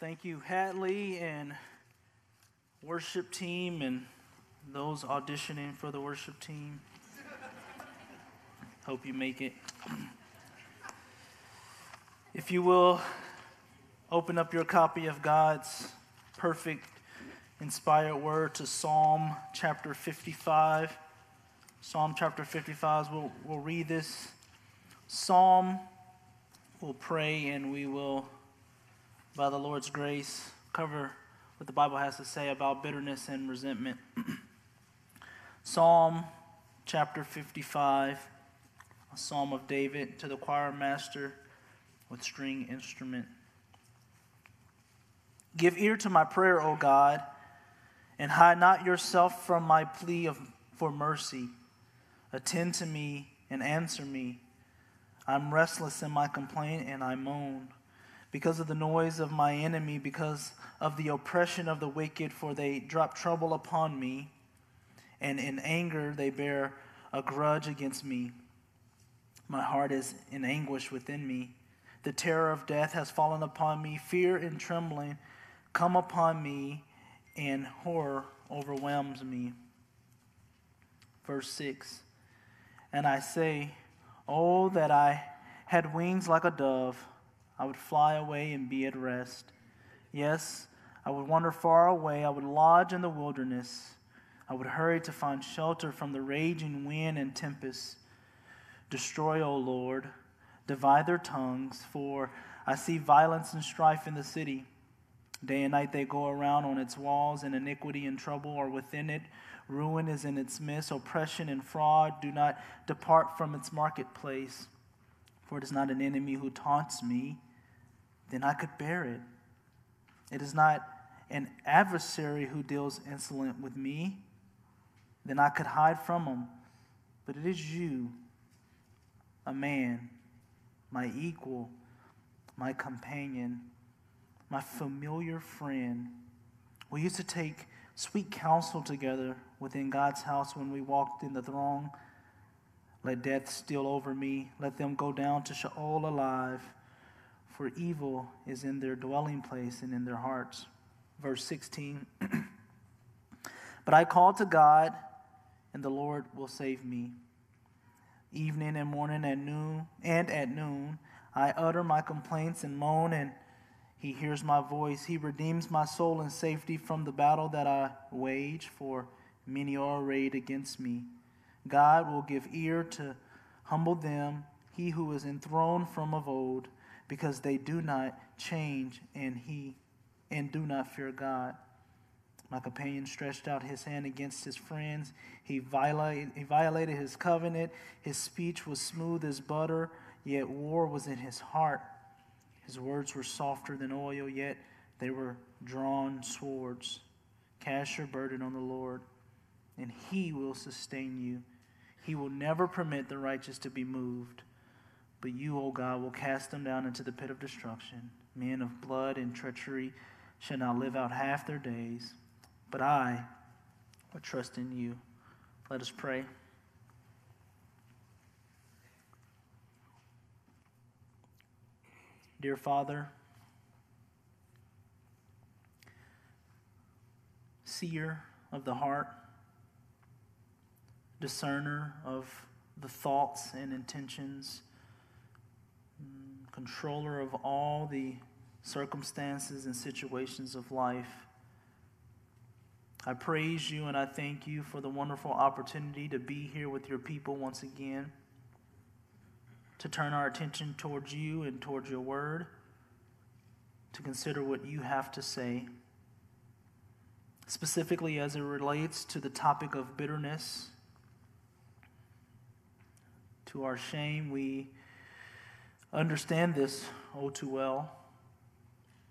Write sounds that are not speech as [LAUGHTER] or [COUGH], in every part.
Thank you, Hatley and worship team and those auditioning for the worship team. Hope you make it. If you will, open up your copy of God's perfect, inspired word to Psalm chapter 55. Psalm chapter 55, we'll, we'll read this psalm, we'll pray, and we will, by the Lord's grace, cover what the Bible has to say about bitterness and resentment. [CLEARS THROAT] psalm chapter 55, a psalm of David to the choir master with string instrument. Give ear to my prayer, O God, and hide not yourself from my plea of, for mercy. Attend to me and answer me. I'm restless in my complaint and I moan because of the noise of my enemy, because of the oppression of the wicked, for they drop trouble upon me, and in anger they bear a grudge against me. My heart is in anguish within me. The terror of death has fallen upon me. Fear and trembling come upon me, and horror overwhelms me. Verse 6 And I say, Oh, that I had wings like a dove, I would fly away and be at rest. Yes, I would wander far away, I would lodge in the wilderness. I would hurry to find shelter from the raging wind and tempest. Destroy, O Lord divide their tongues, for I see violence and strife in the city. Day and night they go around on its walls, and iniquity and trouble are within it. Ruin is in its midst. Oppression and fraud do not depart from its marketplace. For it is not an enemy who taunts me, then I could bear it. It is not an adversary who deals insolent with me, then I could hide from him. But it is you, a man my equal, my companion, my familiar friend. We used to take sweet counsel together within God's house when we walked in the throng. Let death steal over me. Let them go down to Sheol alive, for evil is in their dwelling place and in their hearts. Verse 16. [CLEARS THROAT] but I call to God, and the Lord will save me evening and morning and noon and at noon I utter my complaints and moan and he hears my voice he redeems my soul in safety from the battle that I wage for many are arrayed against me God will give ear to humble them he who is enthroned from of old because they do not change and he and do not fear God my companion stretched out his hand against his friends. He violated, he violated his covenant. His speech was smooth as butter, yet war was in his heart. His words were softer than oil, yet they were drawn swords. Cast your burden on the Lord, and he will sustain you. He will never permit the righteous to be moved. But you, O God, will cast them down into the pit of destruction. Men of blood and treachery shall not live out half their days but I will trust in you. Let us pray. Dear Father, seer of the heart, discerner of the thoughts and intentions, mm, controller of all the circumstances and situations of life. I praise you and I thank you for the wonderful opportunity to be here with your people once again, to turn our attention towards you and towards your word, to consider what you have to say, specifically as it relates to the topic of bitterness. To our shame, we understand this oh too well,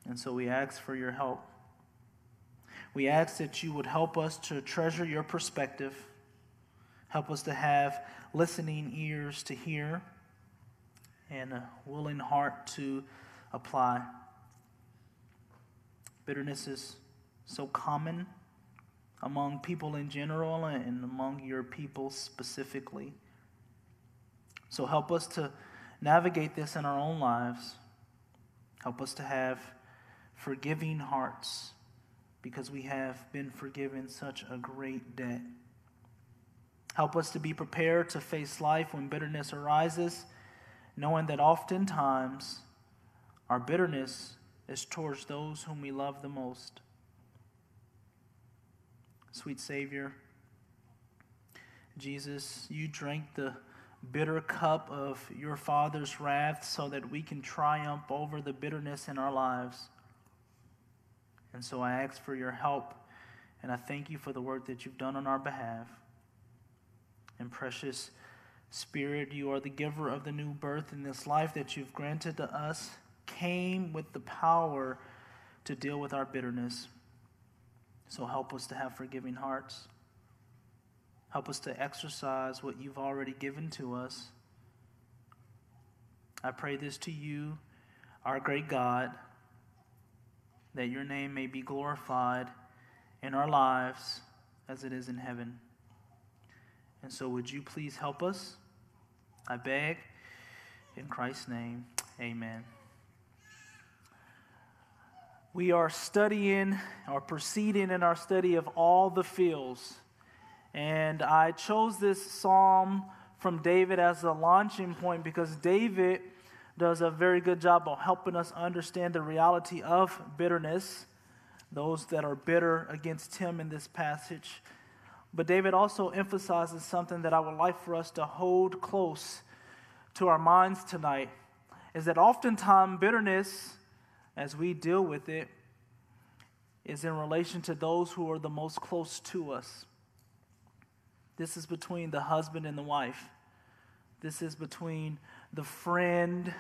and so we ask for your help. We ask that you would help us to treasure your perspective, help us to have listening ears to hear, and a willing heart to apply. Bitterness is so common among people in general and among your people specifically. So help us to navigate this in our own lives. Help us to have forgiving hearts because we have been forgiven such a great debt. Help us to be prepared to face life when bitterness arises, knowing that oftentimes our bitterness is towards those whom we love the most. Sweet Savior, Jesus, you drank the bitter cup of your Father's wrath so that we can triumph over the bitterness in our lives. And so I ask for your help, and I thank you for the work that you've done on our behalf. And precious Spirit, you are the giver of the new birth in this life that you've granted to us, came with the power to deal with our bitterness. So help us to have forgiving hearts. Help us to exercise what you've already given to us. I pray this to you, our great God, that your name may be glorified in our lives as it is in heaven. And so, would you please help us? I beg. In Christ's name, amen. We are studying or proceeding in our study of All the Feels. And I chose this psalm from David as a launching point because David does a very good job of helping us understand the reality of bitterness, those that are bitter against him in this passage. But David also emphasizes something that I would like for us to hold close to our minds tonight is that oftentimes bitterness, as we deal with it, is in relation to those who are the most close to us. This is between the husband and the wife. This is between the friend.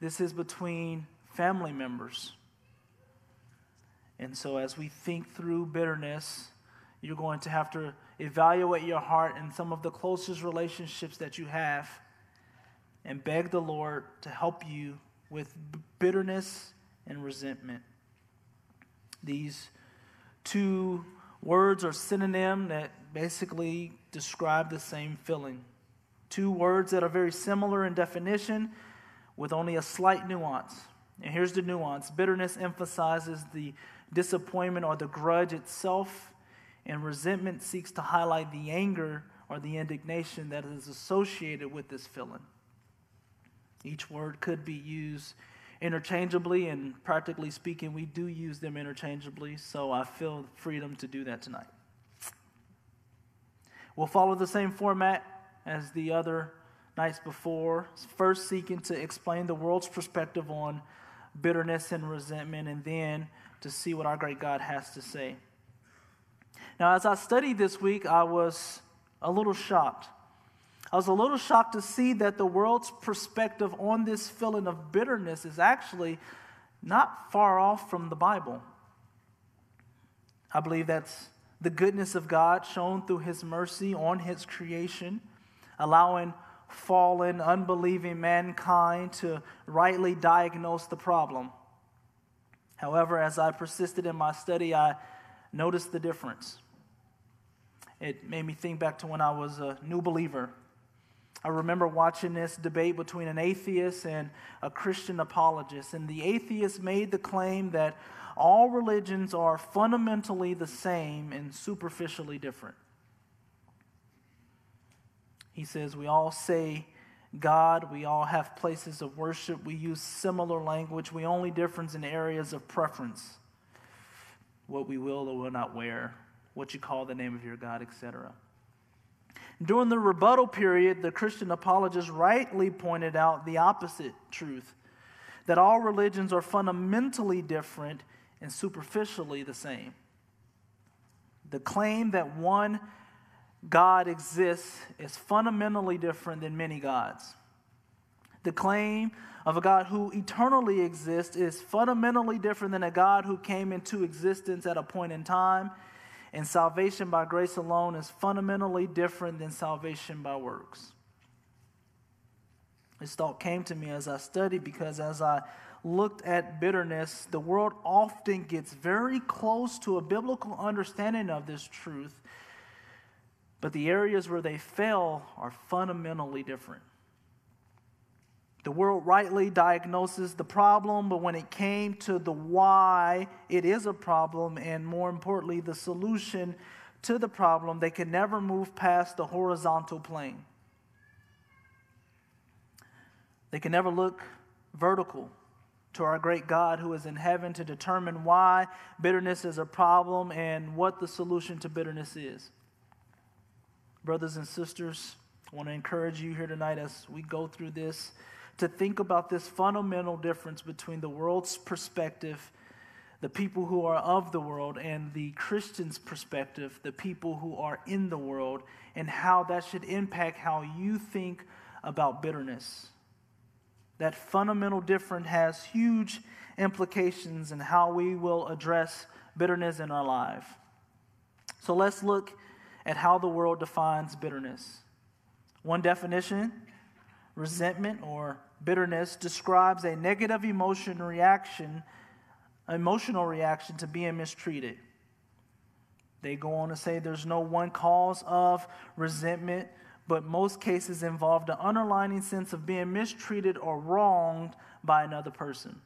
This is between family members. And so, as we think through bitterness, you're going to have to evaluate your heart and some of the closest relationships that you have and beg the Lord to help you with bitterness and resentment. These two words are synonym that basically describe the same feeling. Two words that are very similar in definition with only a slight nuance. And here's the nuance bitterness emphasizes the disappointment or the grudge itself, and resentment seeks to highlight the anger or the indignation that is associated with this feeling. Each word could be used interchangeably, and practically speaking, we do use them interchangeably, so I feel freedom to do that tonight. We'll follow the same format as the other nights before, first seeking to explain the world's perspective on bitterness and resentment, and then to see what our great God has to say. Now, as I studied this week, I was a little shocked I was a little shocked to see that the world's perspective on this feeling of bitterness is actually not far off from the Bible. I believe that's the goodness of God shown through His mercy on His creation, allowing fallen, unbelieving mankind to rightly diagnose the problem. However, as I persisted in my study, I noticed the difference. It made me think back to when I was a new believer I remember watching this debate between an atheist and a Christian apologist, and the atheist made the claim that all religions are fundamentally the same and superficially different. He says, We all say God, we all have places of worship, we use similar language, we only difference in areas of preference what we will or will not wear, what you call the name of your God, etc. During the rebuttal period, the Christian apologists rightly pointed out the opposite truth that all religions are fundamentally different and superficially the same. The claim that one God exists is fundamentally different than many gods. The claim of a God who eternally exists is fundamentally different than a God who came into existence at a point in time and salvation by grace alone is fundamentally different than salvation by works. This thought came to me as I studied because as I looked at bitterness, the world often gets very close to a biblical understanding of this truth, but the areas where they fail are fundamentally different. The world rightly diagnoses the problem, but when it came to the why it is a problem, and more importantly, the solution to the problem, they could never move past the horizontal plane. They can never look vertical to our great God who is in heaven to determine why bitterness is a problem and what the solution to bitterness is. Brothers and sisters, I want to encourage you here tonight as we go through this to think about this fundamental difference between the world's perspective, the people who are of the world, and the Christian's perspective, the people who are in the world, and how that should impact how you think about bitterness. That fundamental difference has huge implications in how we will address bitterness in our life. So let's look at how the world defines bitterness. One definition resentment or bitterness describes a negative emotion reaction, emotional reaction to being mistreated. They go on to say there's no one cause of resentment, but most cases involve the underlying sense of being mistreated or wronged by another person.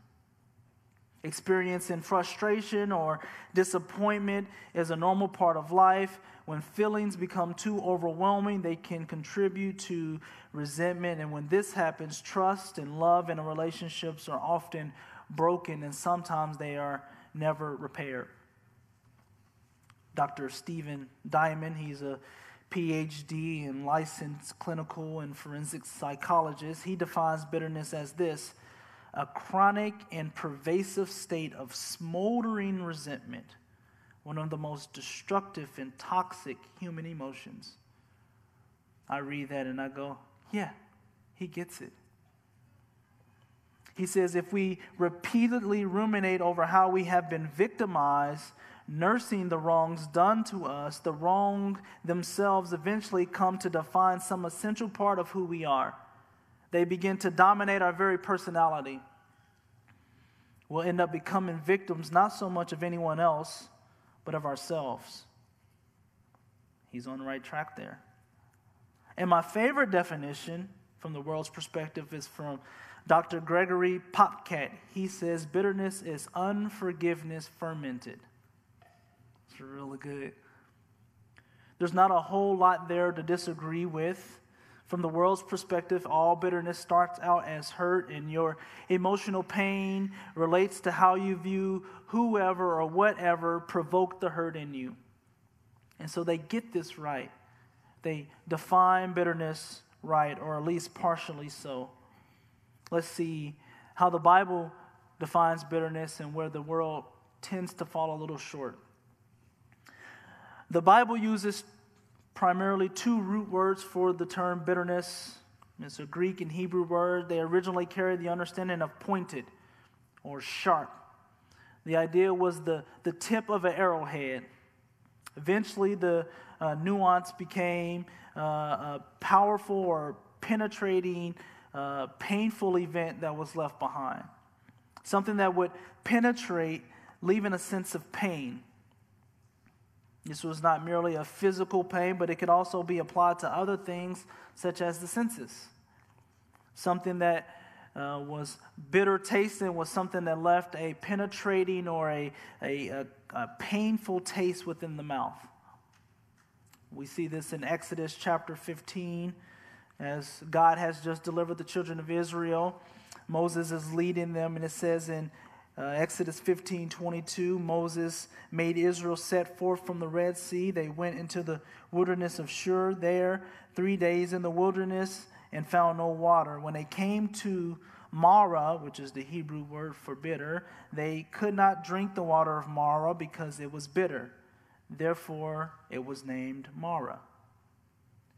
Experiencing frustration or disappointment is a normal part of life. When feelings become too overwhelming, they can contribute to resentment. And when this happens, trust and love in relationships are often broken and sometimes they are never repaired. Dr. Stephen Diamond, he's a PhD and licensed clinical and forensic psychologist. He defines bitterness as this a chronic and pervasive state of smoldering resentment, one of the most destructive and toxic human emotions. I read that and I go, yeah, he gets it. He says, if we repeatedly ruminate over how we have been victimized, nursing the wrongs done to us, the wrong themselves eventually come to define some essential part of who we are. They begin to dominate our very personality. We'll end up becoming victims not so much of anyone else, but of ourselves. He's on the right track there. And my favorite definition from the world's perspective is from Dr. Gregory Popcak. He says bitterness is unforgiveness fermented. It's really good. There's not a whole lot there to disagree with. From the world's perspective, all bitterness starts out as hurt, and your emotional pain relates to how you view whoever or whatever provoked the hurt in you. And so they get this right. They define bitterness right, or at least partially so. Let's see how the Bible defines bitterness and where the world tends to fall a little short. The Bible uses primarily two root words for the term bitterness. It's a Greek and Hebrew word. They originally carried the understanding of pointed or sharp. The idea was the, the tip of an arrowhead. Eventually, the uh, nuance became uh, a powerful or penetrating, uh, painful event that was left behind. Something that would penetrate, leaving a sense of pain. This was not merely a physical pain, but it could also be applied to other things, such as the senses. Something that uh, was bitter tasting was something that left a penetrating or a, a, a, a painful taste within the mouth. We see this in Exodus chapter 15 as God has just delivered the children of Israel. Moses is leading them, and it says in uh, Exodus 15 22, Moses made Israel set forth from the Red Sea. They went into the wilderness of Shur, there, three days in the wilderness, and found no water. When they came to Marah, which is the Hebrew word for bitter, they could not drink the water of Marah because it was bitter. Therefore, it was named Marah.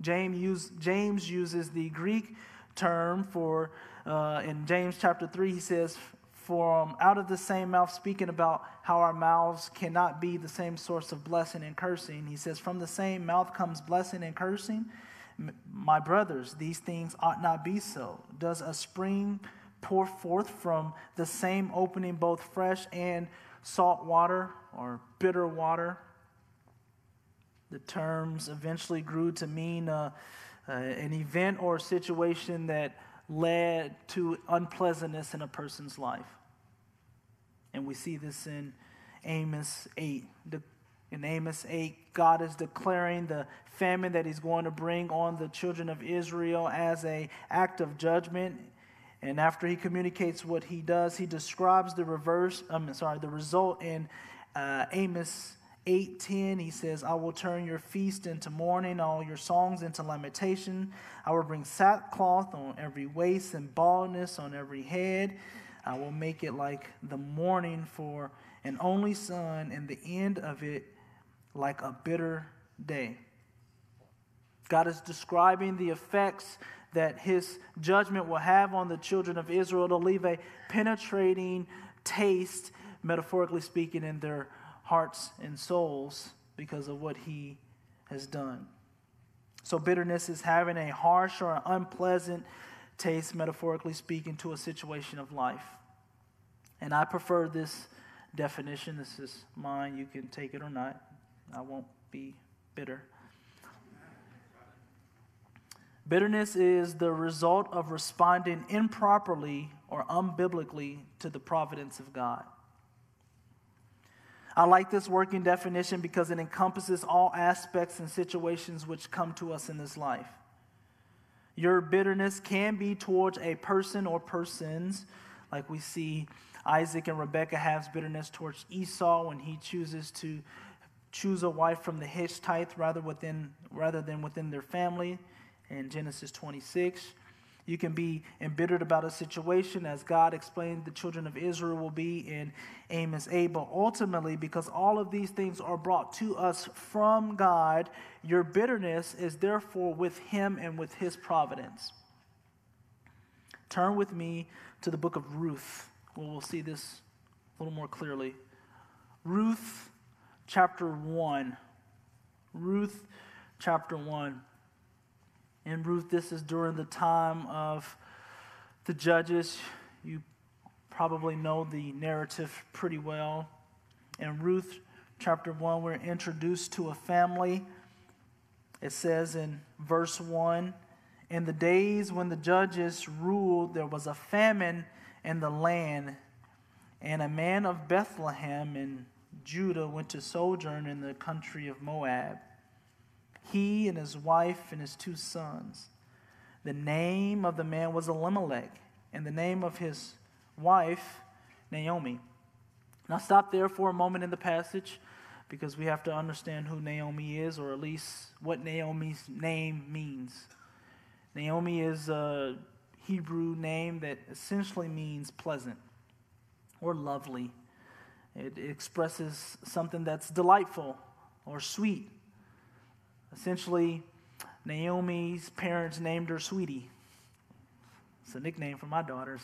James, use, James uses the Greek term for, uh, in James chapter 3, he says, from out of the same mouth, speaking about how our mouths cannot be the same source of blessing and cursing. He says, From the same mouth comes blessing and cursing. My brothers, these things ought not be so. Does a spring pour forth from the same opening both fresh and salt water or bitter water? The terms eventually grew to mean uh, uh, an event or situation that led to unpleasantness in a person's life. And we see this in Amos 8. In Amos 8, God is declaring the famine that he's going to bring on the children of Israel as a act of judgment. And after he communicates what he does, he describes the reverse, I'm sorry, the result in uh, Amos 8:10 he says I will turn your feast into mourning all your songs into lamentation I will bring sackcloth on every waist and baldness on every head I will make it like the mourning for an only son and the end of it like a bitter day God is describing the effects that his judgment will have on the children of Israel to leave a penetrating taste metaphorically speaking in their hearts and souls because of what he has done. So, bitterness is having a harsh or unpleasant taste, metaphorically speaking, to a situation of life. And I prefer this definition. This is mine. You can take it or not. I won't be bitter. Bitterness is the result of responding improperly or unbiblically to the providence of God. I like this working definition because it encompasses all aspects and situations which come to us in this life. Your bitterness can be towards a person or persons, like we see Isaac and Rebekah has bitterness towards Esau when he chooses to choose a wife from the Hittite rather, within, rather than within their family in Genesis 26. You can be embittered about a situation, as God explained the children of Israel will be in Amos 8. But ultimately, because all of these things are brought to us from God, your bitterness is therefore with Him and with His providence. Turn with me to the book of Ruth, where we'll see this a little more clearly. Ruth chapter 1. Ruth chapter 1. And Ruth, this is during the time of the judges. You probably know the narrative pretty well. In Ruth chapter 1, we're introduced to a family. It says in verse 1 In the days when the judges ruled, there was a famine in the land, and a man of Bethlehem in Judah went to sojourn in the country of Moab he and his wife and his two sons. The name of the man was Elimelech, and the name of his wife, Naomi. Now, stop there for a moment in the passage because we have to understand who Naomi is, or at least what Naomi's name means. Naomi is a Hebrew name that essentially means pleasant or lovely. It expresses something that's delightful or sweet Essentially, Naomi's parents named her Sweetie. It's a nickname for my daughters.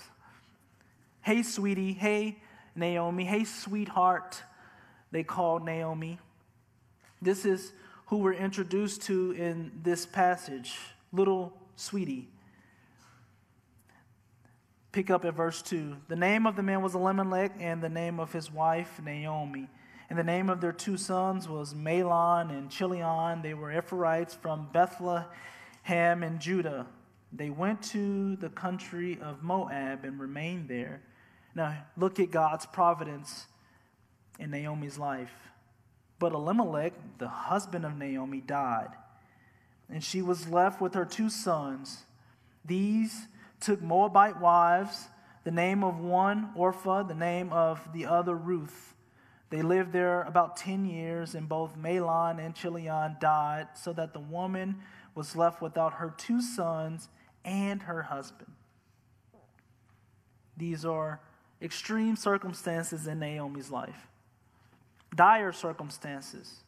Hey, sweetie. Hey, Naomi. Hey, sweetheart. They called Naomi. This is who we're introduced to in this passage little sweetie. Pick up at verse 2. The name of the man was Elimelech, and the name of his wife, Naomi. And the name of their two sons was Mahlon and Chilion. They were Ephrathites from Bethlehem in Judah. They went to the country of Moab and remained there. Now, look at God's providence in Naomi's life. But Elimelech, the husband of Naomi, died, and she was left with her two sons. These took Moabite wives, the name of one Orpah, the name of the other Ruth. They lived there about 10 years, and both Mahlon and Chilion died, so that the woman was left without her two sons and her husband. These are extreme circumstances in Naomi's life, dire circumstances.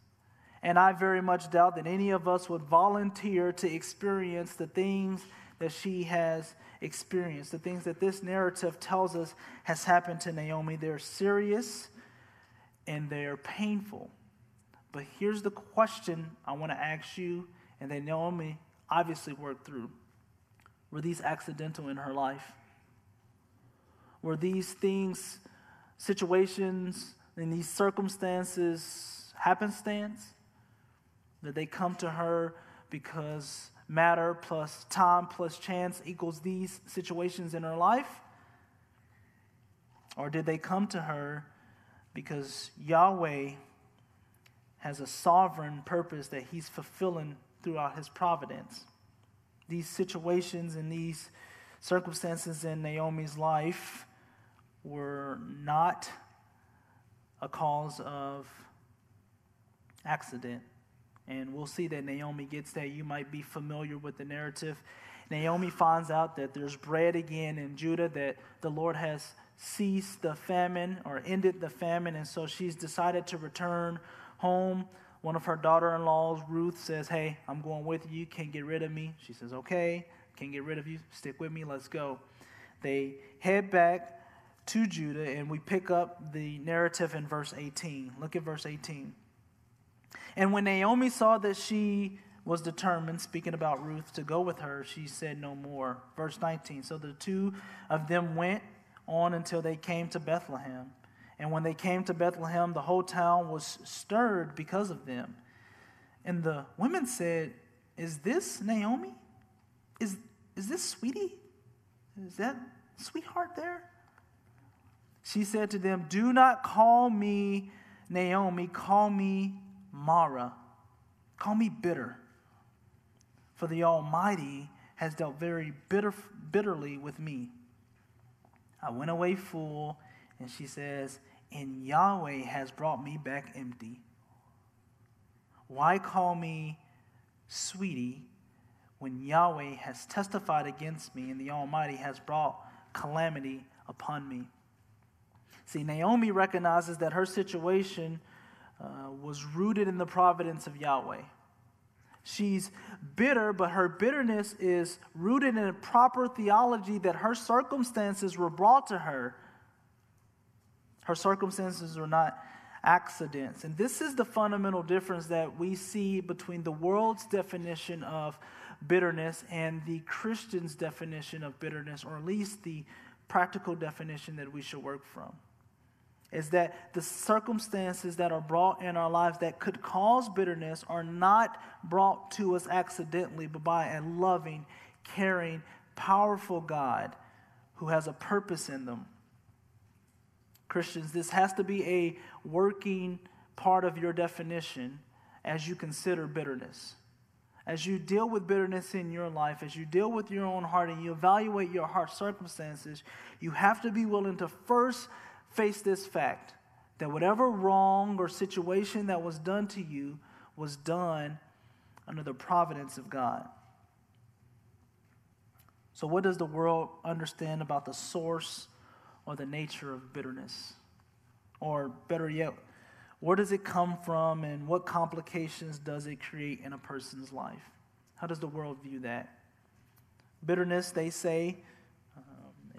And I very much doubt that any of us would volunteer to experience the things that she has experienced, the things that this narrative tells us has happened to Naomi. They're serious and they're painful. But here's the question I want to ask you, and that Naomi obviously worked through. Were these accidental in her life? Were these things, situations, and these circumstances happenstance? Did they come to her because matter plus time plus chance equals these situations in her life? Or did they come to her because Yahweh has a sovereign purpose that he's fulfilling throughout his providence? These situations and these circumstances in Naomi's life were not a cause of accident. And we'll see that Naomi gets that. You might be familiar with the narrative. Naomi finds out that there's bread again in Judah, that the Lord has ceased the famine or ended the famine, and so she's decided to return home. One of her daughter in laws, Ruth, says, Hey, I'm going with you. You can't get rid of me. She says, Okay, can't get rid of you. Stick with me. Let's go. They head back to Judah, and we pick up the narrative in verse 18. Look at verse 18. And when Naomi saw that she was determined, speaking about Ruth, to go with her, she said no more. Verse 19. So the two of them went on until they came to Bethlehem. And when they came to Bethlehem, the whole town was stirred because of them. And the women said, Is this Naomi? Is, is this sweetie? Is that sweetheart there? She said to them, Do not call me Naomi, call me Mara. Call me bitter. For the Almighty has dealt very bitter, bitterly with me. I went away full, and she says, and Yahweh has brought me back empty. Why call me sweetie when Yahweh has testified against me and the Almighty has brought calamity upon me? See, Naomi recognizes that her situation uh, was rooted in the providence of Yahweh. She's bitter, but her bitterness is rooted in a proper theology that her circumstances were brought to her. Her circumstances are not accidents. And this is the fundamental difference that we see between the world's definition of bitterness and the Christian's definition of bitterness, or at least the practical definition that we should work from is that the circumstances that are brought in our lives that could cause bitterness are not brought to us accidentally, but by a loving, caring, powerful God who has a purpose in them. Christians, this has to be a working part of your definition as you consider bitterness. As you deal with bitterness in your life, as you deal with your own heart and you evaluate your heart circumstances, you have to be willing to first face this fact that whatever wrong or situation that was done to you was done under the providence of God. So, what does the world understand about the source or the nature of bitterness? Or better yet, where does it come from and what complications does it create in a person's life? How does the world view that? Bitterness, they say,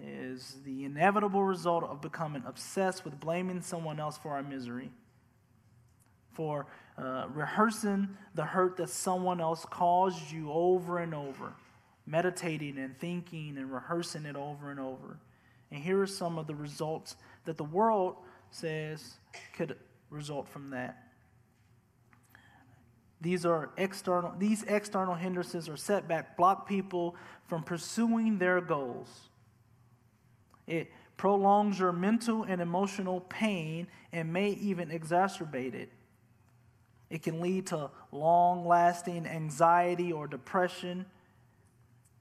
is the inevitable result of becoming obsessed with blaming someone else for our misery, for uh, rehearsing the hurt that someone else caused you over and over, meditating and thinking and rehearsing it over and over. And here are some of the results that the world says could result from that. These are external these external hindrances or setback block people from pursuing their goals. It prolongs your mental and emotional pain and may even exacerbate it. It can lead to long lasting anxiety or depression.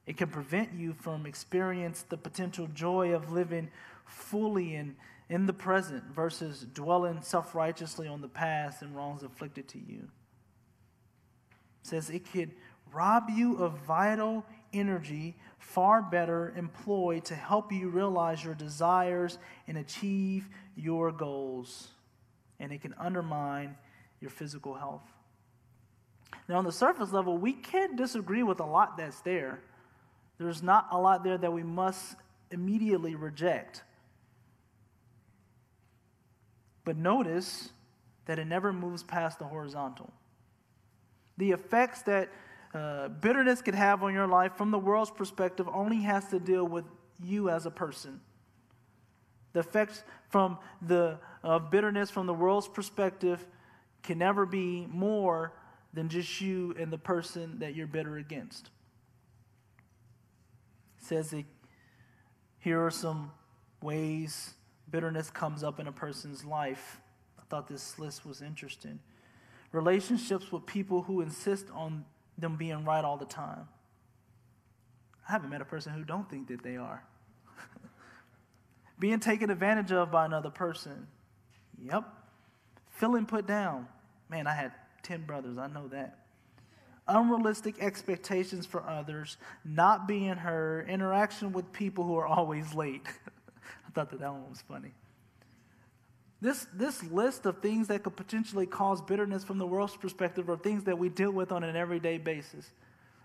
It can prevent you from experiencing the potential joy of living fully in, in the present versus dwelling self righteously on the past and wrongs inflicted to you. It says it could rob you of vital energy far better employed to help you realize your desires and achieve your goals. And it can undermine your physical health. Now, on the surface level, we can disagree with a lot that's there. There's not a lot there that we must immediately reject. But notice that it never moves past the horizontal. The effects that uh, bitterness could have on your life from the world's perspective only has to deal with you as a person. The effects from the uh, bitterness from the world's perspective can never be more than just you and the person that you're bitter against. says that here are some ways bitterness comes up in a person's life. I thought this list was interesting. Relationships with people who insist on them being right all the time. I haven't met a person who don't think that they are. [LAUGHS] Being taken advantage of by another person. Yep. Feeling put down. Man, I had 10 brothers, I know that. Unrealistic expectations for others, not being heard, interaction with people who are always late. [LAUGHS] I thought that that one was funny. This, this list of things that could potentially cause bitterness from the world's perspective are things that we deal with on an everyday basis.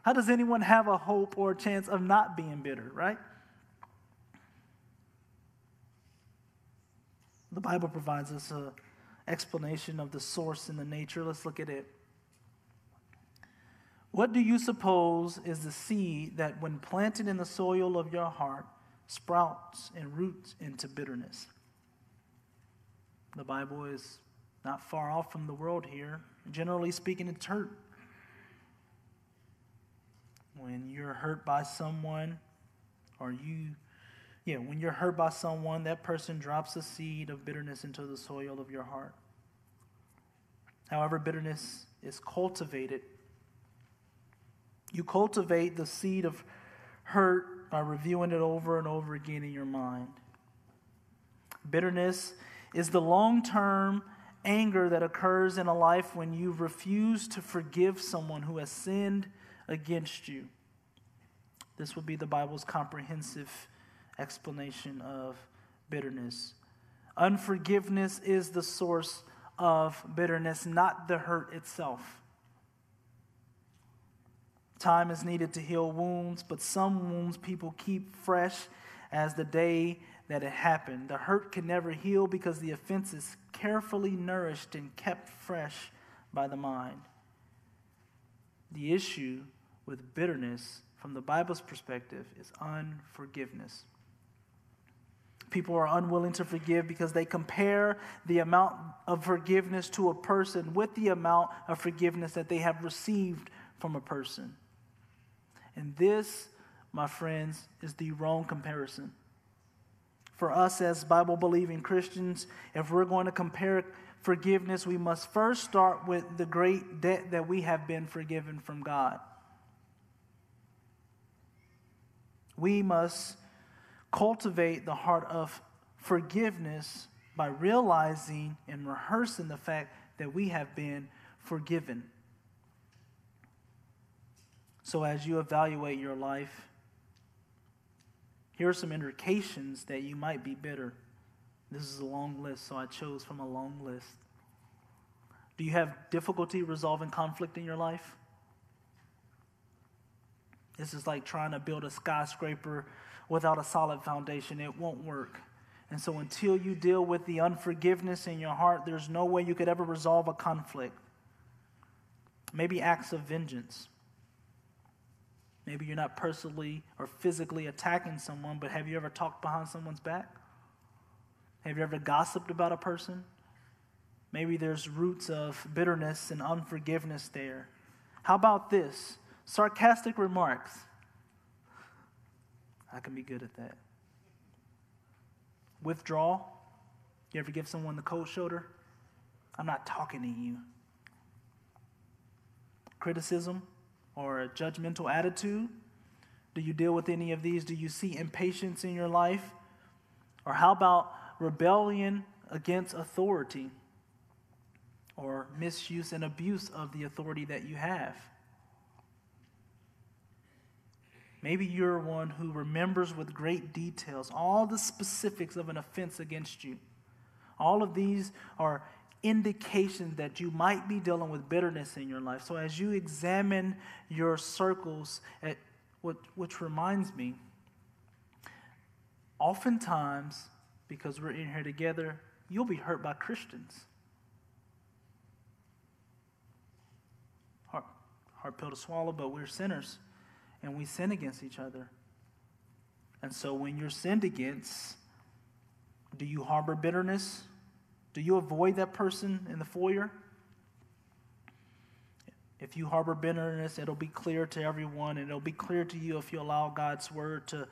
How does anyone have a hope or a chance of not being bitter, right? The Bible provides us an explanation of the source and the nature. Let's look at it. What do you suppose is the seed that, when planted in the soil of your heart, sprouts and roots into bitterness? The Bible is not far off from the world here. Generally speaking, it's hurt. When you're hurt by someone, or you yeah, when you're hurt by someone, that person drops a seed of bitterness into the soil of your heart. However, bitterness is cultivated. You cultivate the seed of hurt by reviewing it over and over again in your mind. Bitterness is the long term anger that occurs in a life when you refuse to forgive someone who has sinned against you. This would be the Bible's comprehensive explanation of bitterness. Unforgiveness is the source of bitterness, not the hurt itself. Time is needed to heal wounds, but some wounds people keep fresh as the day that it happened. The hurt can never heal because the offense is carefully nourished and kept fresh by the mind. The issue with bitterness, from the Bible's perspective, is unforgiveness. People are unwilling to forgive because they compare the amount of forgiveness to a person with the amount of forgiveness that they have received from a person. And this, my friends, is the wrong comparison. For us as Bible believing Christians, if we're going to compare forgiveness, we must first start with the great debt that we have been forgiven from God. We must cultivate the heart of forgiveness by realizing and rehearsing the fact that we have been forgiven. So, as you evaluate your life, here are some indications that you might be bitter. This is a long list, so I chose from a long list. Do you have difficulty resolving conflict in your life? This is like trying to build a skyscraper without a solid foundation, it won't work. And so, until you deal with the unforgiveness in your heart, there's no way you could ever resolve a conflict. Maybe acts of vengeance. Maybe you're not personally or physically attacking someone, but have you ever talked behind someone's back? Have you ever gossiped about a person? Maybe there's roots of bitterness and unforgiveness there. How about this? Sarcastic remarks. I can be good at that. Withdrawal. You ever give someone the cold shoulder? I'm not talking to you. Criticism or a judgmental attitude. Do you deal with any of these? Do you see impatience in your life? Or how about rebellion against authority or misuse and abuse of the authority that you have? Maybe you're one who remembers with great details all the specifics of an offense against you. All of these are indications that you might be dealing with bitterness in your life. So as you examine your circles, at, what, which reminds me, oftentimes, because we're in here together, you'll be hurt by Christians. Hard, hard pill to swallow, but we're sinners and we sin against each other. And so when you're sinned against, do you harbor bitterness? Do you avoid that person in the foyer? If you harbor bitterness, it'll be clear to everyone, and it'll be clear to you if you allow God's word to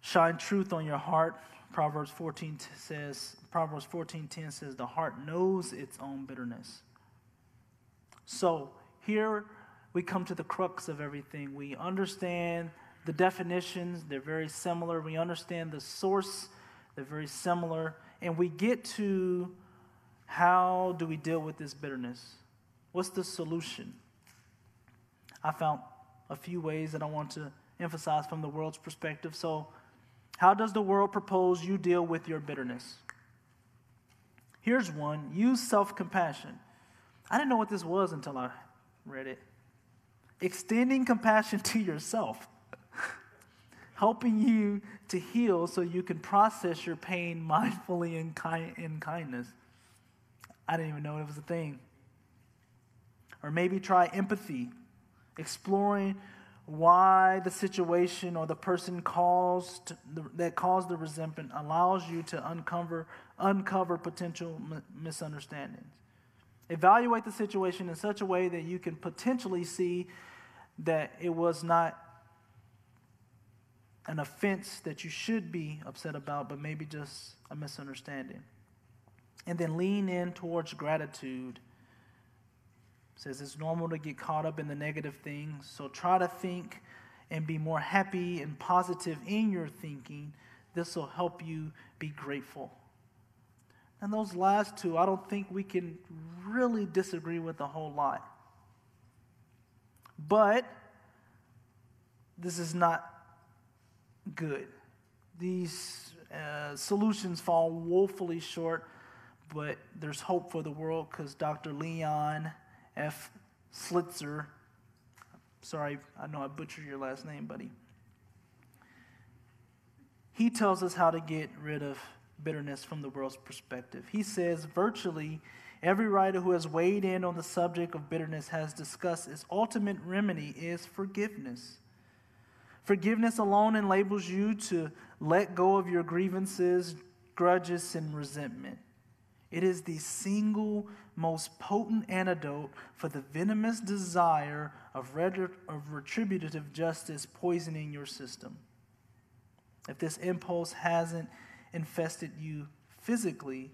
shine truth on your heart. Proverbs 14 says, Proverbs 14:10 says, "The heart knows its own bitterness." So here we come to the crux of everything. We understand the definitions; they're very similar. We understand the source; they're very similar, and we get to how do we deal with this bitterness? What's the solution? I found a few ways that I want to emphasize from the world's perspective. So, how does the world propose you deal with your bitterness? Here's one use self compassion. I didn't know what this was until I read it. Extending compassion [LAUGHS] to yourself, helping you to heal so you can process your pain [LAUGHS] mindfully in, ki- in kindness. I didn't even know it was a thing. Or maybe try empathy, exploring why the situation or the person caused the, that caused the resentment allows you to uncover uncover potential m- misunderstandings. Evaluate the situation in such a way that you can potentially see that it was not an offense that you should be upset about, but maybe just a misunderstanding. And then lean in towards gratitude says it's normal to get caught up in the negative things. So try to think and be more happy and positive in your thinking. This will help you be grateful. And those last two, I don't think we can really disagree with a whole lot. But this is not good. These uh, solutions fall woefully short, but there's hope for the world because Dr. Leon F. Slitzer. Sorry, I know I butchered your last name, buddy. He tells us how to get rid of bitterness from the world's perspective. He says virtually every writer who has weighed in on the subject of bitterness has discussed its ultimate remedy is forgiveness. Forgiveness alone enables you to let go of your grievances, grudges, and resentment. It is the single most potent antidote for the venomous desire of, retributive justice poisoning your system. If this impulse hasn't infested you physically,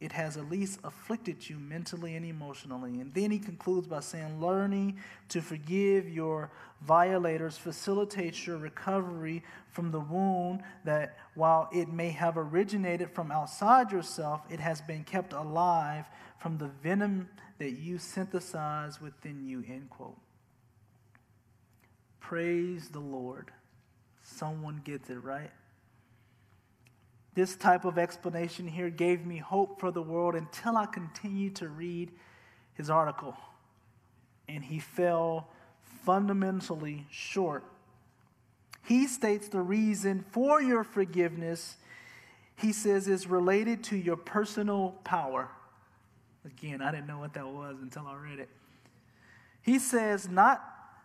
it has at least afflicted you mentally and emotionally. And then he concludes by saying, learning to forgive your violators facilitates your recovery from the wound that, while it may have originated from outside yourself, it has been kept alive from the venom that you synthesize within you. End quote. Praise the Lord. Someone gets it right. This type of explanation here gave me hope for the world until I continued to read his article. And he fell fundamentally short. He states the reason for your forgiveness, he says, is related to your personal power. Again, I didn't know what that was until I read it. He says, not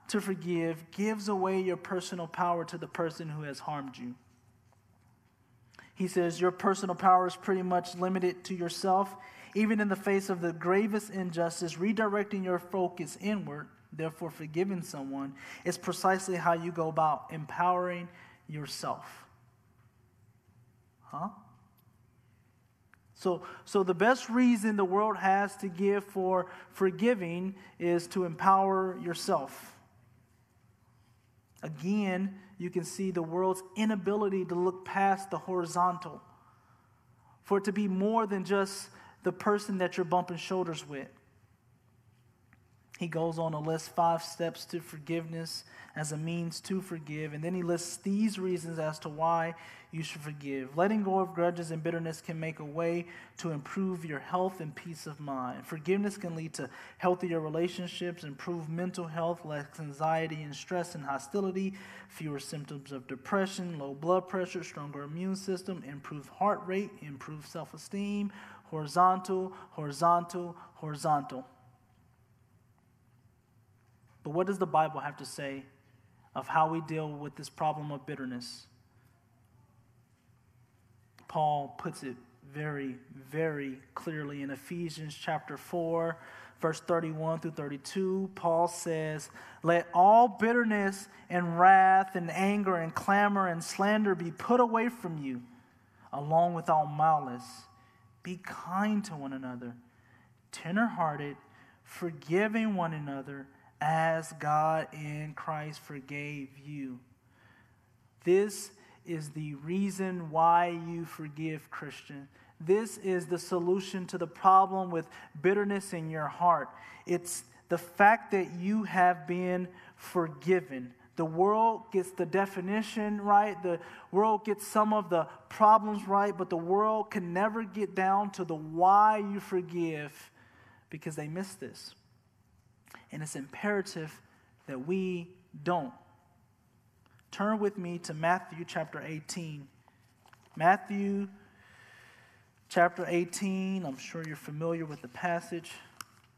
to forgive gives away your personal power to the person who has harmed you. He says, Your personal power is pretty much limited to yourself. Even in the face of the gravest injustice, redirecting your focus inward, therefore forgiving someone, is precisely how you go about empowering yourself. Huh? So, so the best reason the world has to give for forgiving is to empower yourself. Again, you can see the world's inability to look past the horizontal, for it to be more than just the person that you're bumping shoulders with. He goes on to list five steps to forgiveness as a means to forgive, and then he lists these reasons as to why you should forgive. Letting go of grudges and bitterness can make a way to improve your health and peace of mind. Forgiveness can lead to healthier relationships, improved mental health, less anxiety and stress and hostility, fewer symptoms of depression, low blood pressure, stronger immune system, improved heart rate, improved self esteem, horizontal, horizontal, horizontal. But what does the Bible have to say of how we deal with this problem of bitterness? Paul puts it very, very clearly in Ephesians chapter 4, verse 31 through 32. Paul says, Let all bitterness and wrath and anger and clamor and slander be put away from you, along with all malice. Be kind to one another, tenderhearted, forgiving one another as God in Christ forgave you. This is the reason why you forgive, Christian. This is the solution to the problem with bitterness in your heart. It's the fact that you have been forgiven. The world gets the definition right, the world gets some of the problems right, but the world can never get down to the why you forgive because they miss this. And it's imperative that we don't. Turn with me to Matthew chapter 18. Matthew chapter 18. I'm sure you're familiar with the passage,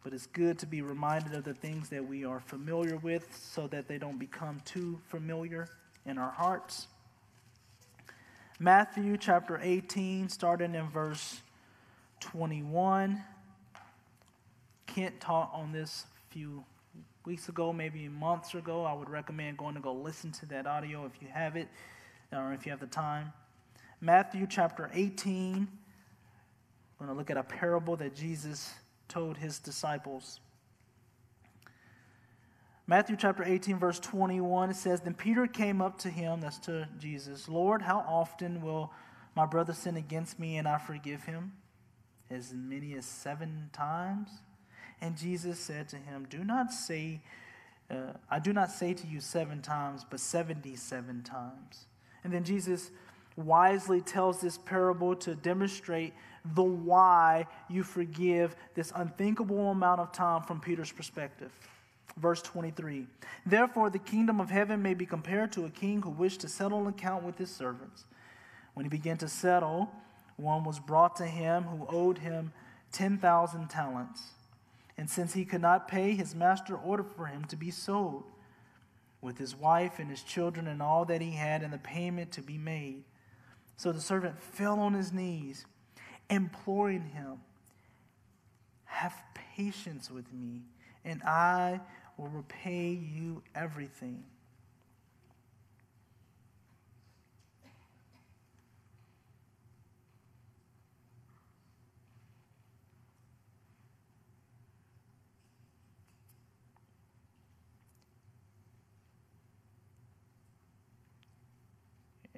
but it's good to be reminded of the things that we are familiar with so that they don't become too familiar in our hearts. Matthew chapter 18, starting in verse 21. Kent taught on this few weeks ago, maybe months ago. I would recommend going to go listen to that audio if you have it or if you have the time. Matthew chapter 18. We're going to look at a parable that Jesus told his disciples. Matthew chapter 18, verse 21, it says, Then Peter came up to him, that's to Jesus, Lord, how often will my brother sin against me and I forgive him? As many as seven times? And Jesus said to him, Do not say, uh, I do not say to you seven times, but 77 times. And then Jesus wisely tells this parable to demonstrate the why you forgive this unthinkable amount of time from Peter's perspective. Verse 23 Therefore, the kingdom of heaven may be compared to a king who wished to settle an account with his servants. When he began to settle, one was brought to him who owed him 10,000 talents. And since he could not pay, his master ordered for him to be sold, with his wife and his children and all that he had, and the payment to be made. So the servant fell on his knees, imploring him, Have patience with me, and I will repay you everything.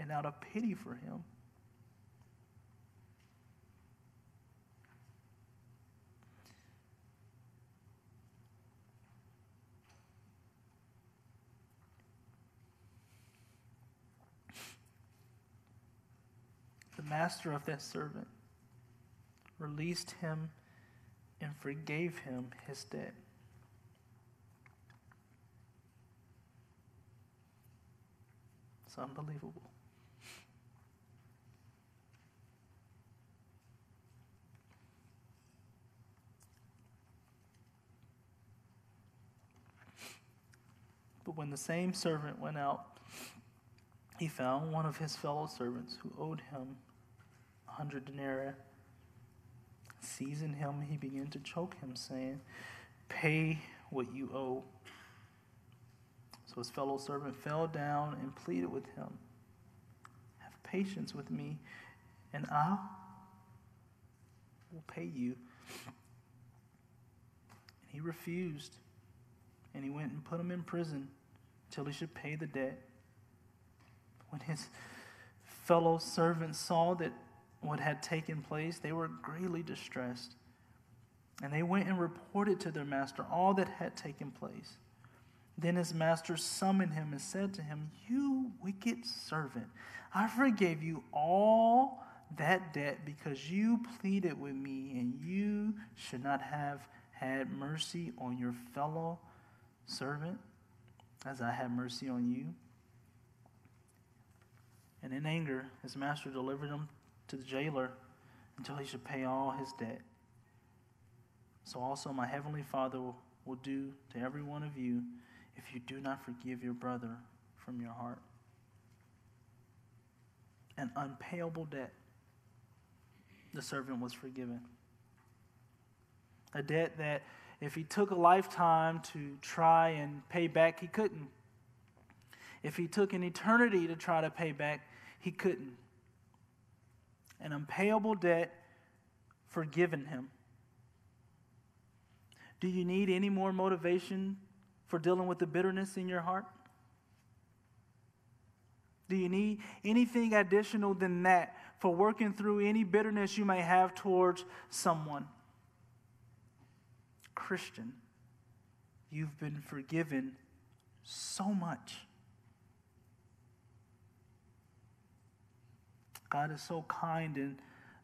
And out of pity for him. The master of that servant released him and forgave him his debt. It's unbelievable. But when the same servant went out, he found one of his fellow servants who owed him a hundred denarii. Seizing him, he began to choke him, saying, Pay what you owe. So his fellow servant fell down and pleaded with him, Have patience with me, and I will pay you. And he refused, and he went and put him in prison till he should pay the debt. When his fellow servants saw that what had taken place, they were greatly distressed. And they went and reported to their master all that had taken place. Then his master summoned him and said to him, You wicked servant, I forgave you all that debt because you pleaded with me, and you should not have had mercy on your fellow servant as I had mercy on you. And in anger, his master delivered him to the jailer until he should pay all his debt. So also my heavenly Father will do to every one of you if you do not forgive your brother from your heart. An unpayable debt. the servant was forgiven. A debt that if he took a lifetime to try and pay back, he couldn't. If he took an eternity to try to pay back, he couldn't. An unpayable debt forgiven him. Do you need any more motivation for dealing with the bitterness in your heart? Do you need anything additional than that for working through any bitterness you may have towards someone? Christian, you've been forgiven so much. God is so kind, and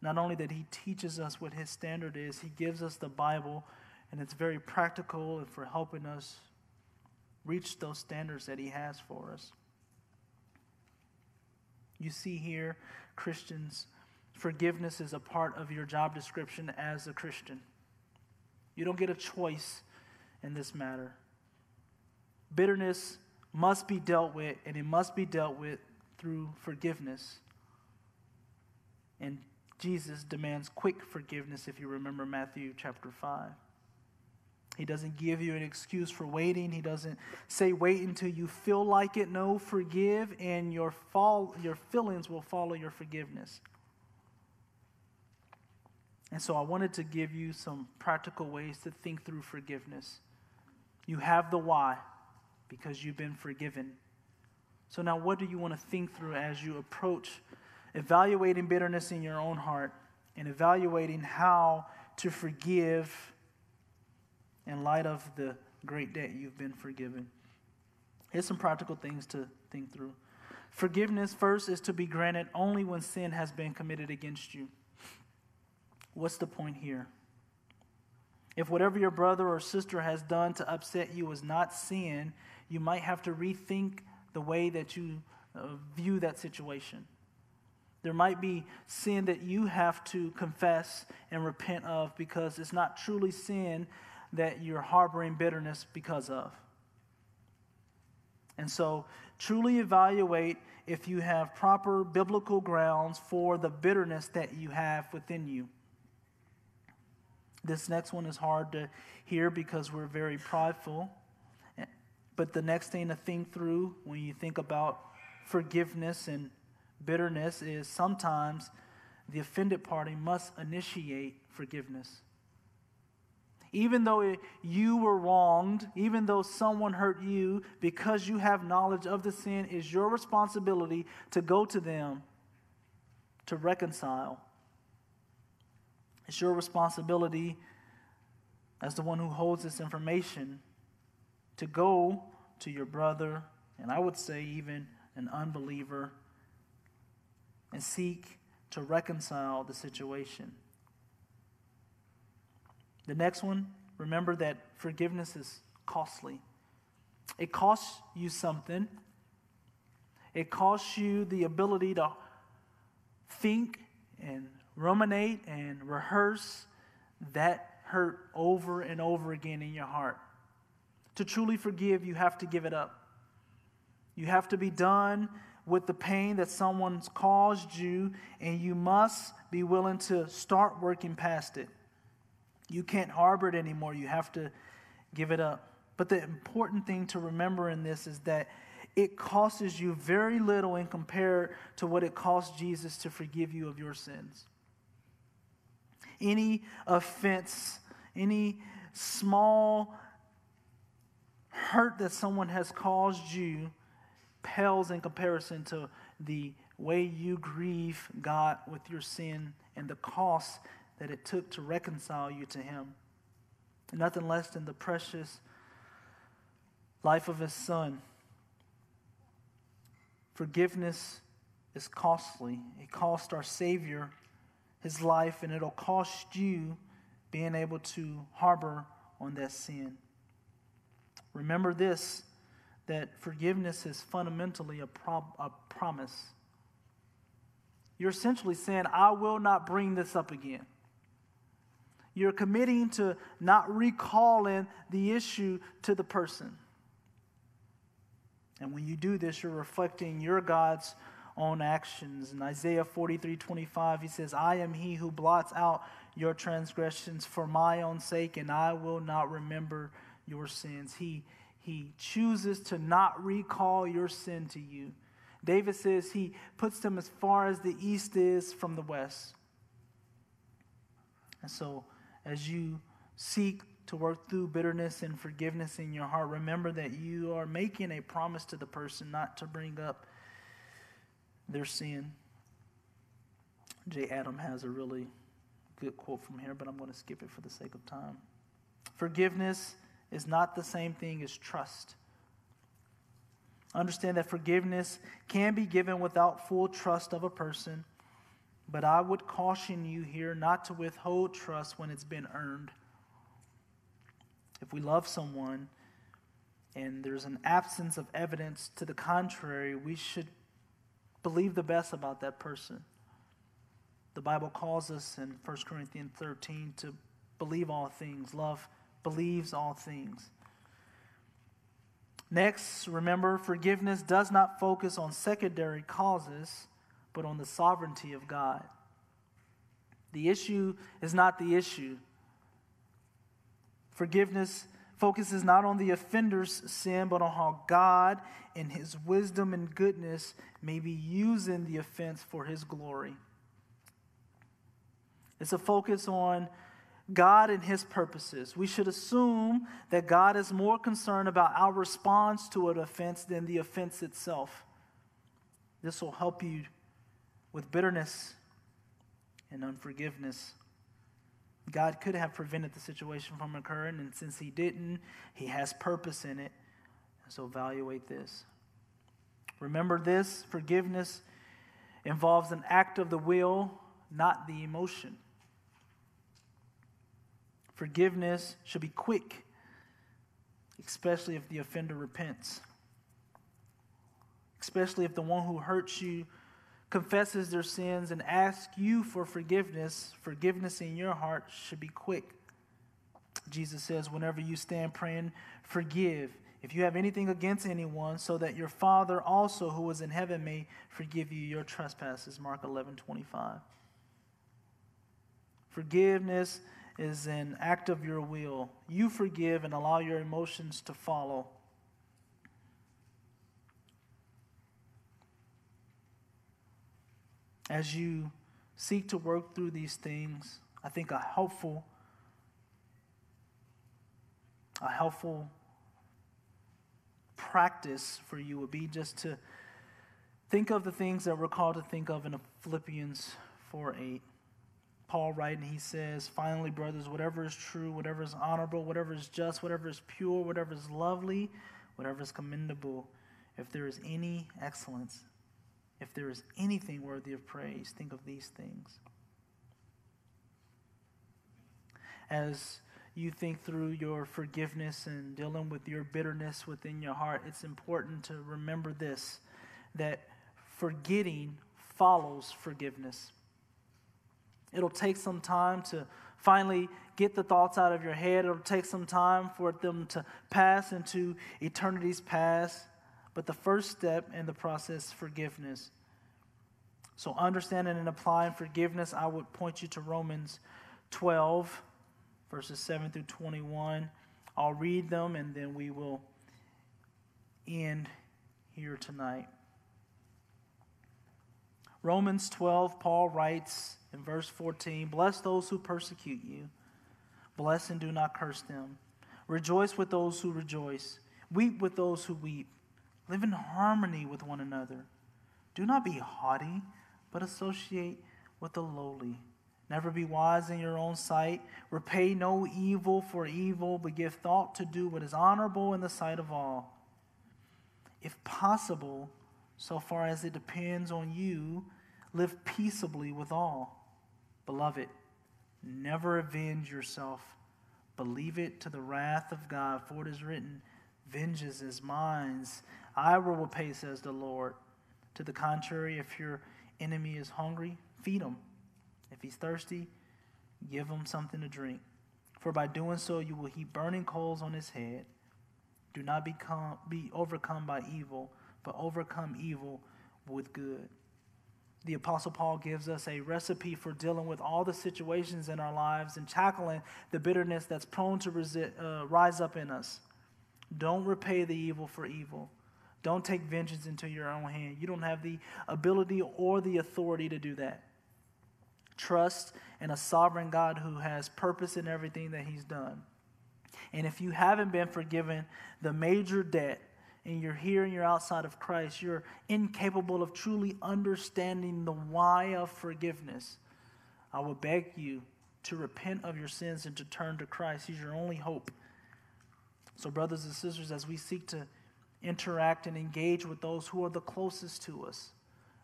not only that He teaches us what His standard is, He gives us the Bible, and it's very practical and for helping us reach those standards that He has for us. You see here, Christians, forgiveness is a part of your job description as a Christian. You don't get a choice in this matter. Bitterness must be dealt with, and it must be dealt with through forgiveness. And Jesus demands quick forgiveness if you remember Matthew chapter 5. He doesn't give you an excuse for waiting. He doesn't say wait until you feel like it. No, forgive, and your, fall, your feelings will follow your forgiveness. And so I wanted to give you some practical ways to think through forgiveness. You have the why because you've been forgiven. So now, what do you want to think through as you approach evaluating bitterness in your own heart and evaluating how to forgive in light of the great debt you've been forgiven? Here's some practical things to think through. Forgiveness, first, is to be granted only when sin has been committed against you. What's the point here? If whatever your brother or sister has done to upset you is not sin, you might have to rethink the way that you uh, view that situation. There might be sin that you have to confess and repent of because it's not truly sin that you're harboring bitterness because of. And so, truly evaluate if you have proper biblical grounds for the bitterness that you have within you. This next one is hard to hear because we're very prideful. But the next thing to think through when you think about forgiveness and bitterness is sometimes the offended party must initiate forgiveness. Even though you were wronged, even though someone hurt you, because you have knowledge of the sin, is your responsibility to go to them to reconcile it's your responsibility as the one who holds this information to go to your brother, and I would say even an unbeliever, and seek to reconcile the situation. The next one, remember that forgiveness is costly. It costs you something. It costs you the ability to think and ruminate and rehearse that hurt over and over again in your heart. To truly forgive, you have to give it up. You have to be done with the pain that someone's caused you, and you must be willing to start working past it. You can't harbor it anymore. You have to give it up. But the important thing to remember in this is that it costs you very little in compared to what it cost Jesus to forgive you of your sins any offense, any small hurt that someone has caused you pales in comparison to the way you grieve God with your sin and the cost that it took to reconcile you to Him. Nothing less than the precious life of His Son. Forgiveness is costly. It cost our Savior his life, and it'll cost you being able to harbor on that sin. Remember this that forgiveness is fundamentally a, pro- a promise. You're essentially saying, I will not bring this up again. You're committing to not recalling the issue to the person. And when you do this, you're reflecting your God's own actions. In Isaiah 43 25, he says, I am he who blots out your transgressions for my own sake, and I will not remember your sins. He, he chooses to not recall your sin to you. David says he puts them as far as the east is from the west. And so, as you seek to work through bitterness and forgiveness in your heart, remember that you are making a promise to the person not to bring up their sin. Jay Adam has a really good quote from here, but I'm going to skip it for the sake of time. Forgiveness is not the same thing as trust. Understand that forgiveness can be given without full trust of a person, but I would caution you here not to withhold trust when it's been earned. If we love someone and there's an absence of evidence to the contrary, we should believe the best about that person. The Bible calls us in 1 Corinthians 13 to believe all things. Love believes all things. Next, remember, forgiveness does not focus on secondary causes, but on the sovereignty of God. The issue is not the issue. Forgiveness focuses not on the offender's sin, but on how God, in his wisdom and goodness, may be using the offense for his glory. It's a focus on God and His purposes. We should assume that God is more concerned about our response to an offense than the offense itself. This will help you with bitterness and unforgiveness. God could have prevented the situation from occurring, and since He didn't, He has purpose in it. So evaluate this. Remember this forgiveness involves an act of the will, not the emotion. Forgiveness should be quick, especially if the offender repents. Especially if the one who hurts you confesses their sins and asks you for forgiveness, forgiveness in your heart should be quick. Jesus says, whenever you stand praying, forgive if you have anything against anyone, so that your Father also who is in heaven may forgive you your trespasses. Mark 11 25. Forgiveness is an act of your will. You forgive and allow your emotions to follow. As you seek to work through these things, I think a helpful a helpful practice for you would be just to think of the things that we're called to think of in Philippians 4 8. Paul writing, he says, Finally, brothers, whatever is true, whatever is honorable, whatever is just, whatever is pure, whatever is lovely, whatever is commendable, if there is any excellence, if there is anything worthy of praise, think of these things. As you think through your forgiveness and dealing with your bitterness within your heart, it's important to remember this that forgetting follows forgiveness. It'll take some time to finally get the thoughts out of your head. It'll take some time for them to pass into eternity's past. But the first step in the process forgiveness. So, understanding and applying forgiveness, I would point you to Romans 12, verses 7 through 21. I'll read them and then we will end here tonight. Romans 12, Paul writes, in verse 14 Bless those who persecute you, bless and do not curse them. Rejoice with those who rejoice, weep with those who weep. Live in harmony with one another. Do not be haughty, but associate with the lowly. Never be wise in your own sight. Repay no evil for evil, but give thought to do what is honorable in the sight of all. If possible, so far as it depends on you, live peaceably with all. Beloved, never avenge yourself. Believe it to the wrath of God, for it is written, Vengeance is mine. I will repay, says the Lord. To the contrary, if your enemy is hungry, feed him. If he's thirsty, give him something to drink. For by doing so, you will heap burning coals on his head. Do not become, be overcome by evil, but overcome evil with good. the Apostle Paul gives us a recipe for dealing with all the situations in our lives and tackling the bitterness that's prone to uh, rise up in us. Don't repay the evil for evil. Don't take vengeance into your own hand. You don't have the ability or the authority to do that. Trust in a sovereign God who has purpose in everything that He's done. And if you haven't been forgiven the major debt, and you're here and you're outside of Christ, you're incapable of truly understanding the why of forgiveness. I would beg you to repent of your sins and to turn to Christ. He's your only hope. So, brothers and sisters, as we seek to interact and engage with those who are the closest to us,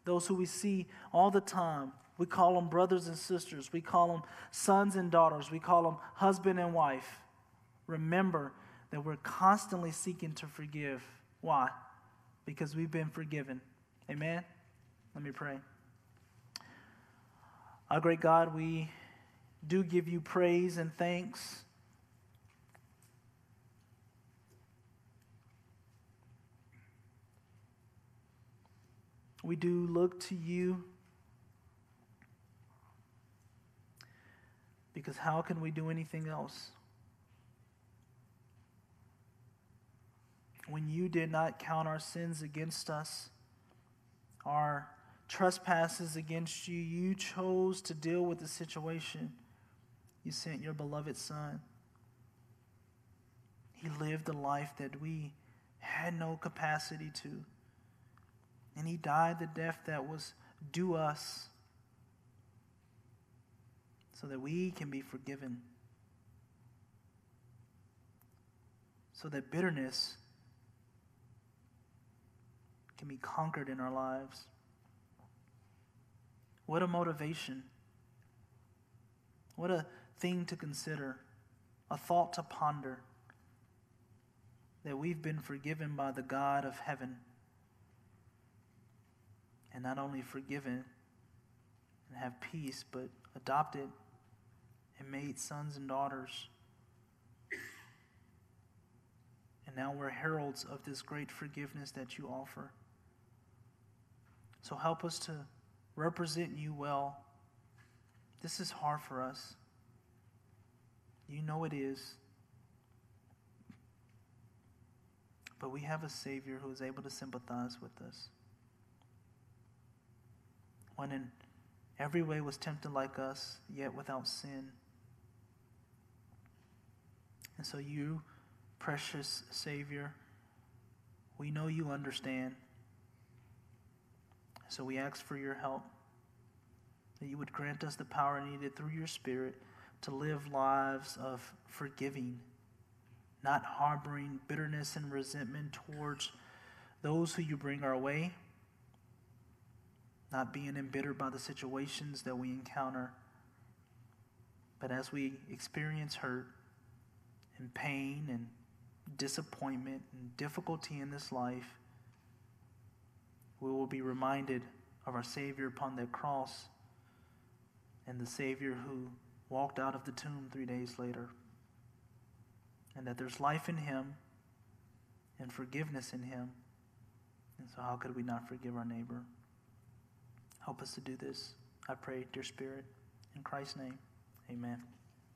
those who we see all the time, we call them brothers and sisters, we call them sons and daughters, we call them husband and wife. Remember that we're constantly seeking to forgive why? Because we've been forgiven. Amen? Let me pray. Our great God, we do give you praise and thanks. We do look to you because how can we do anything else? when you did not count our sins against us, our trespasses against you, you chose to deal with the situation. You sent your beloved Son. He lived a life that we had no capacity to. And He died the death that was due us so that we can be forgiven. So that bitterness can be conquered in our lives. What a motivation. What a thing to consider, a thought to ponder that we've been forgiven by the God of heaven. And not only forgiven and have peace, but adopted and made sons and daughters. And now we're heralds of this great forgiveness that you offer. So help us to represent you well. This is hard for us. You know it is. But we have a Savior who is able to sympathize with us. One in every way was tempted like us, yet without sin. And so, you, precious Savior, we know you understand. So we ask for your help, that you would grant us the power needed through your Spirit to live lives of forgiving, not harboring bitterness and resentment towards those who you bring our way, not being embittered by the situations that we encounter. But as we experience hurt and pain and disappointment and difficulty in this life, we will be reminded of our Savior upon that cross and the Savior who walked out of the tomb three days later. And that there's life in Him and forgiveness in Him. And so, how could we not forgive our neighbor? Help us to do this. I pray, dear Spirit, in Christ's name, amen.